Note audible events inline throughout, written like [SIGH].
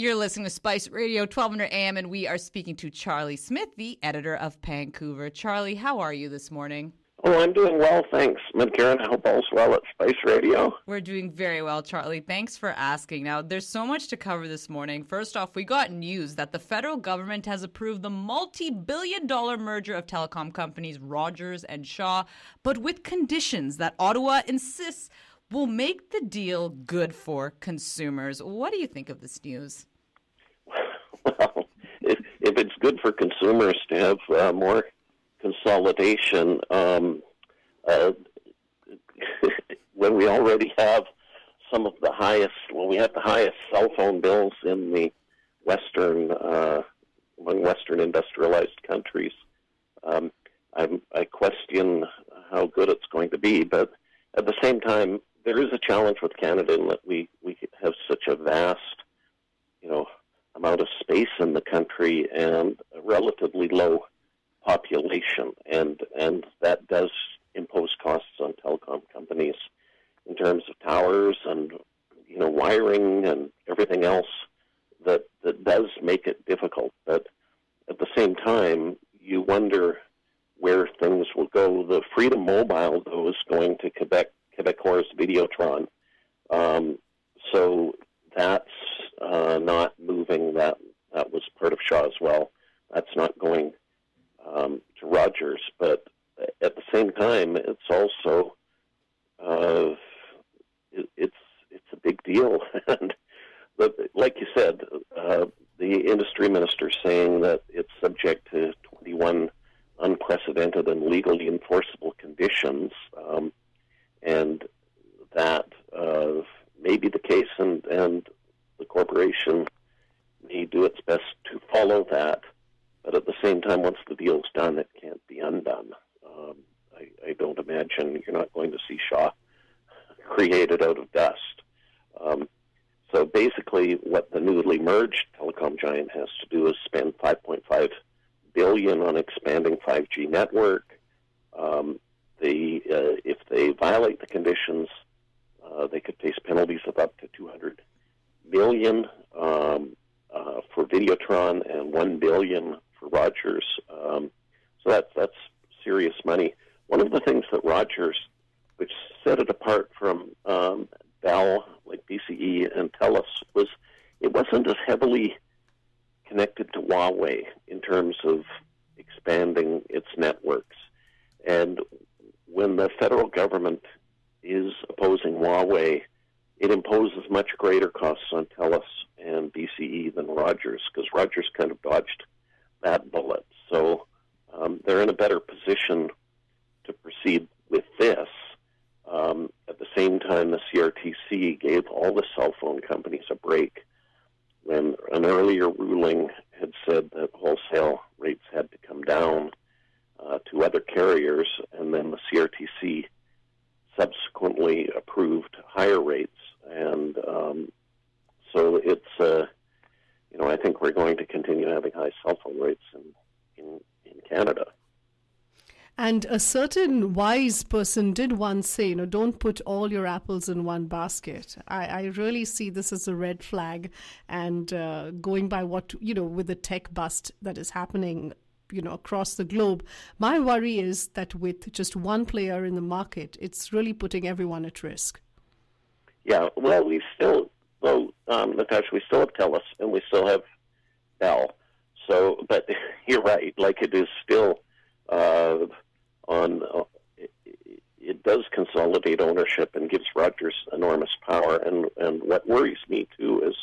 You're listening to Spice Radio 1200 AM, and we are speaking to Charlie Smith, the editor of Pancouver. Charlie, how are you this morning? Oh, I'm doing well, thanks. Karen, I hope all's well at Spice Radio. We're doing very well, Charlie. Thanks for asking. Now, there's so much to cover this morning. First off, we got news that the federal government has approved the multi billion dollar merger of telecom companies Rogers and Shaw, but with conditions that Ottawa insists will make the deal good for consumers. What do you think of this news? Well, [LAUGHS] if, if it's good for consumers to have uh, more consolidation, um, uh, [LAUGHS] when we already have some of the highest, well, we have the highest cell phone bills in the Western, uh, among Western industrialized countries. Um, I'm, I question how good it's going to be, but at the same time, there is a challenge with Canada in that we, we have such a vast, you know, amount of space in the country and a relatively low population, and and that does impose costs on telecom companies in terms of towers and you know wiring and everything else that that does make it difficult. But at the same time, you wonder where things will go. The Freedom Mobile, though, is going to Quebec Quebecor's Videotron, um, so that's uh, not moving. That that was part of Shaw as well. That's not going um, to Rogers, but at the same time, it's also uh, it, it's it's a big deal, [LAUGHS] and but like you said, uh, the industry minister saying that it's subject to 21 unprecedented and legally enforceable conditions, um, and that uh, may be the case, and and the corporation may do its best to follow that. But at the same time, once the deal's done, it can't be undone. Um, I, I don't imagine you're not going to see Shaw created out of dust. Um, so basically, what the newly merged telecom giant has to do is spend 5.5 billion on expanding 5G network. Um, they, uh, if they violate the conditions, uh, they could face penalties of up to 200 million um, uh, for Videotron and 1 billion for Rogers. Um, so that's that's serious money. One of the things that Rogers, which set it apart from um, Bell, like BCE and Telus, was it wasn't as heavily connected to Huawei in terms of expanding its networks. And when the federal government is opposing Huawei, it imposes much greater costs on Telus and BCE than Rogers because Rogers kind of dodged that bullet. So um, they're in a better position to proceed with this. Um, at the same time, the CRTC gave all the cell phone companies a break when an earlier ruling had said that wholesale rates had to come down uh, to other carriers, and then the CRTC subsequently approved higher rates. And um, so it's uh, you know, I think we're going to continue having high cell phone rates in, in, in Canada. And a certain wise person did once say, you know, don't put all your apples in one basket. I, I really see this as a red flag. And uh, going by what, you know, with the tech bust that is happening, you know, across the globe, my worry is that with just one player in the market, it's really putting everyone at risk. Yeah, well, we still well, um, Natasha, we still have TELUS and we still have Bell. So, but [LAUGHS] you're right. Like it is still uh, on. Uh, it, it does consolidate ownership and gives Rogers enormous power. And and what worries me too is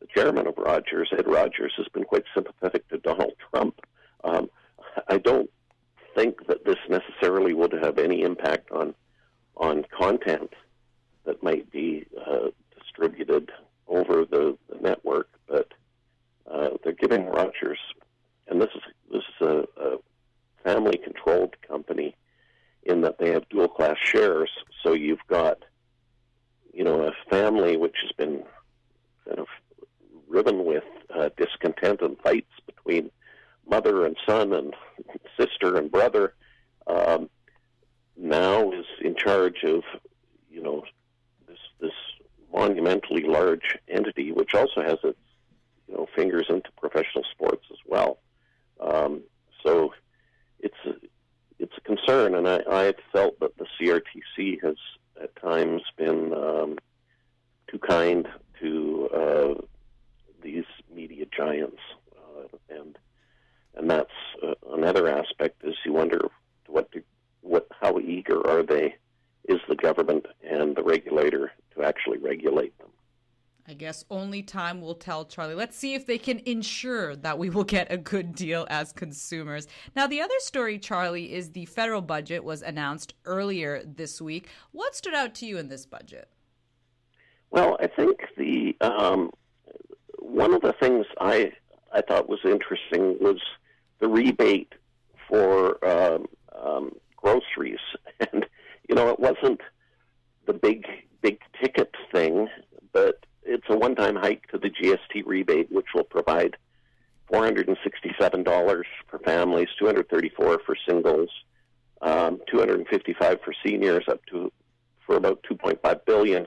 the chairman of Rogers, Ed Rogers, has been quite sympathetic to Donald Trump. Um, I don't think that this necessarily would have any impact on on content that might be uh, distributed over the, the network, but uh, they're giving Rogers, and this is this is a, a family-controlled company, in that they have dual class shares. So you've got, you know, a family which has been kind of riven with uh, discontent and fights between mother and son and sister and brother. Um, now is in charge of, you know, monumentally large entity, which also has its you know fingers into professional sports as well. Um, so it's a, it's a concern, and I, I had felt that the CRTC has at times been um, too kind to uh, these media giants, uh, and and that's uh, another aspect guess only time will tell, Charlie. Let's see if they can ensure that we will get a good deal as consumers. Now, the other story, Charlie, is the federal budget was announced earlier this week. What stood out to you in this budget? Well, I think the um, one of the things I I thought was interesting was the rebate for um, um, groceries, [LAUGHS] and you know it wasn't the big big ticket thing, but it's a one-time hike to the GST rebate, which will provide $467 for families, 234 for singles, um, 255 for seniors, up to for about 2.5 billion.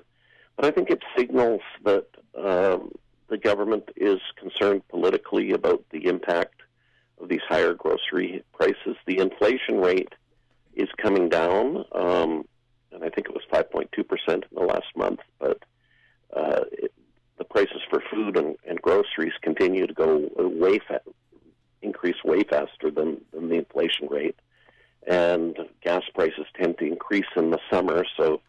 But I think it signals that um, the government is concerned politically about the impact of these higher grocery prices. The inflation rate is coming down, um, and I think it was 5.2 percent in the last month, but uh, the prices for food and, and groceries continue to go way fa- increase way faster than, than the inflation rate, and gas prices tend to increase in the summer. So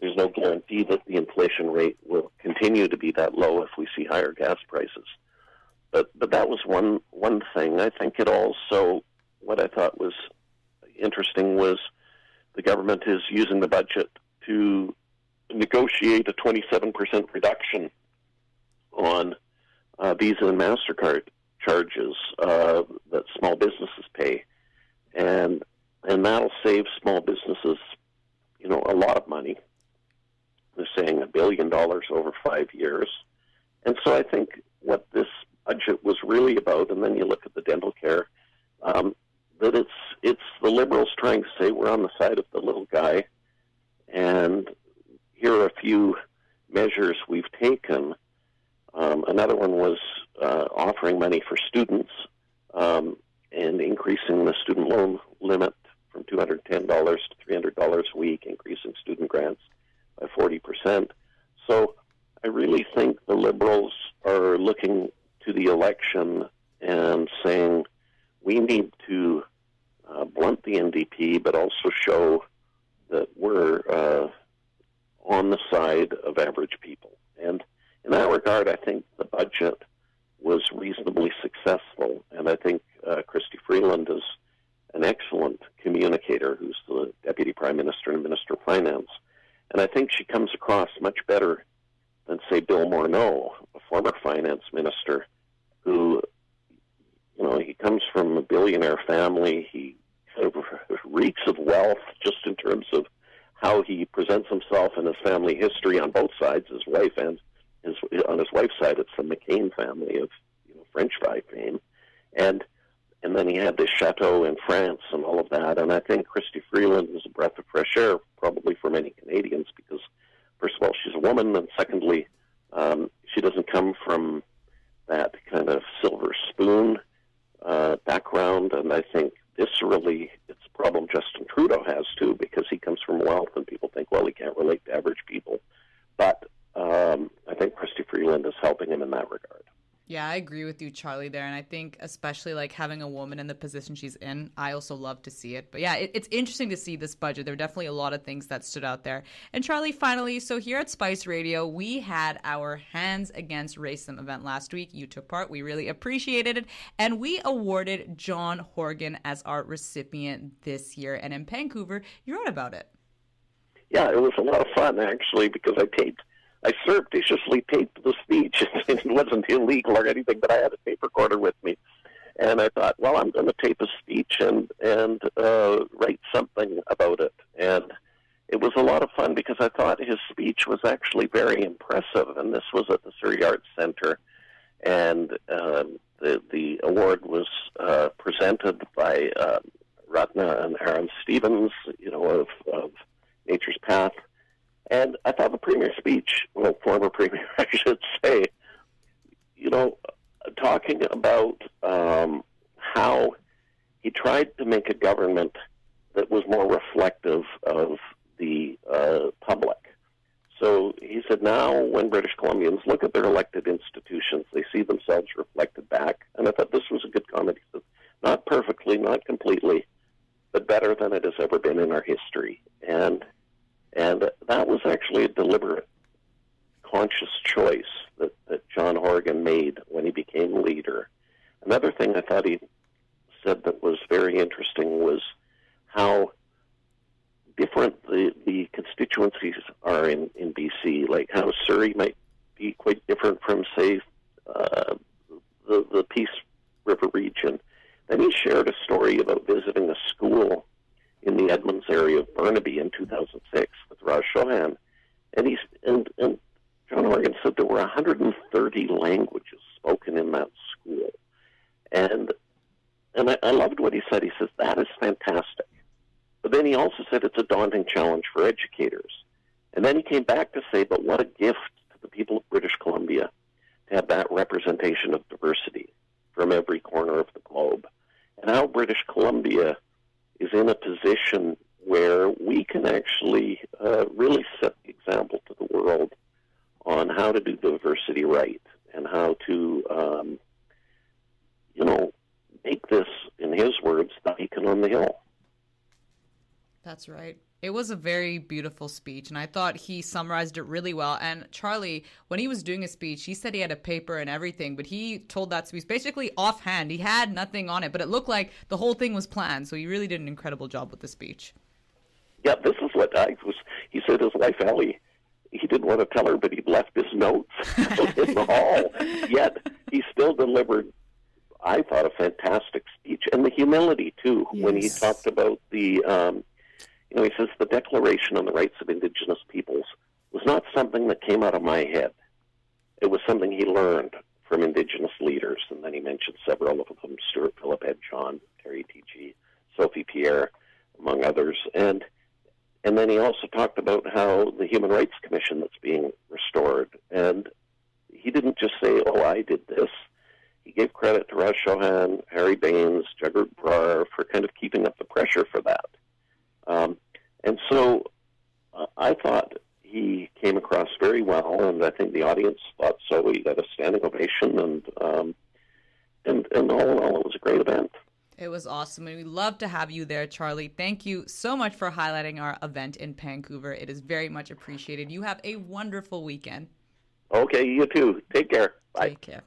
there's no guarantee that the inflation rate will continue to be that low if we see higher gas prices. But but that was one one thing. I think it also what I thought was interesting was the government is using the budget to negotiate a 27% reduction on uh, Visa and Mastercard charges uh, that small businesses pay, and and that'll save small businesses, you know, a lot of money. They're saying a billion dollars over five years, and so I think what this budget was really about, and then you look at the dental care, um, that it's it's the liberals trying to say we're on the side of the little guy, and here are a few measures we've taken. Um, another one was uh, offering money for students um, and increasing the student loan limit from $210 to $300 a week, increasing student grants by 40%. So I really think the Liberals are looking to the election and saying we need to uh, blunt the NDP, but also show that we're uh, on the side of average people. And in that regard, I think the budget was reasonably successful, and I think uh, Chrystia Freeland is an excellent communicator, who's the Deputy Prime Minister and Minister of Finance. And I think she comes across much better than, say, Bill Morneau, a former finance minister, who, you know, he comes from a billionaire family. He kind of [LAUGHS] reeks of wealth just in terms of how he presents himself and his family history on both sides, his wife and his on his wife's side, it's the McCain family of you know French fry fame, and and then he had this chateau in France and all of that. And I think Chrystia Freeland is a breath of fresh air, probably for many Canadians, because first of all she's a woman, and secondly, um, she doesn't come from that kind of silver spoon uh, background, and I think this really it's a problem Justin Trudeau has too, because he comes from wealth, and people think, well, he can't relate to average people, but um, I think Chrystia Freeland is helping him in that regard. Yeah, I agree with you, Charlie, there. And I think, especially like having a woman in the position she's in, I also love to see it. But yeah, it, it's interesting to see this budget. There are definitely a lot of things that stood out there. And Charlie, finally, so here at Spice Radio, we had our Hands Against Racism event last week. You took part. We really appreciated it. And we awarded John Horgan as our recipient this year. And in Pancouver, you wrote about it. Yeah, it was a lot of fun, actually, because I taped I surreptitiously taped the speech. [LAUGHS] it wasn't illegal or anything, but I had a tape recorder with me, and I thought, well, I'm going to tape a speech and and uh, write something about it. And it was a lot of fun because I thought his speech was actually very impressive. And this was at the Surrey Arts Center, and uh, the the award was uh, presented by uh, Ratana and Arran Stephens, you know, of, of Nature's Path and I thought the premier's speech, well, former premier, [LAUGHS] I should say, you know, talking about um, how he tried to make a government that was more reflective of the uh, public. So he said, now when British Columbians look at their elected institutions, they see themselves reflected back. And I thought this was a good comment. He said, not perfectly, not completely, but better than it has ever been in our history. And and that was actually a deliberate, conscious choice that, that John Horgan made when he became leader. Another thing I thought he said that was very interesting was how different the, the constituencies are in, in BC, like how Surrey might be quite different from, say, uh, the, the Peace River region. Then he shared a story about visiting a school in the Edmonds area of Burnaby in 2006 with Raj Chauhan. And, he's, and, and John Horgan said there were 130 languages spoken in that school. And, and I, I loved what he said. He says, that is fantastic. But then he also said it's a daunting challenge for educators. And then he came back to say, but what a gift to the people of British Columbia to have that representation of diversity from every corner of the globe. And how British Columbia is in a position where we can actually uh, really set the example to the world on how to do diversity right and how to, um, you know, make this, in his words, the beacon on the hill. That's right. It was a very beautiful speech, and I thought he summarized it really well. And Charlie, when he was doing his speech, he said he had a paper and everything, but he told that speech basically offhand. He had nothing on it, but it looked like the whole thing was planned. So he really did an incredible job with the speech. Yeah, this is what I was. He said his wife Ellie, he didn't want to tell her, but he left his notes [LAUGHS] in the hall. Yet he still delivered I thought a fantastic speech, and the humility too yes. when he talked about the um, you know, he says the Declaration on the Rights of Indigenous Peoples was not something that came out of my head. It was something he learned from Indigenous leaders, and then he mentioned several of them: Stewart Phillip, Ed John, Terry Teegee, Sophie Pierre, among others. And and then he also talked about how the Human Rights Commission that's being restored, and he didn't just say, "Oh, I did this." He gave credit to Raj Chauhan, Harry Bains, Jagrup Brar for kind of keeping up the pressure for that. So uh, I thought he came across very well, and I think the audience thought so. He got a standing ovation, and um, and and all in all, it was a great event. It was awesome, and we love to have you there, Charlie. Thank you so much for highlighting our event in Pancouver. It is very much appreciated. You have a wonderful weekend. Okay, you too. Take care. Bye. Take care.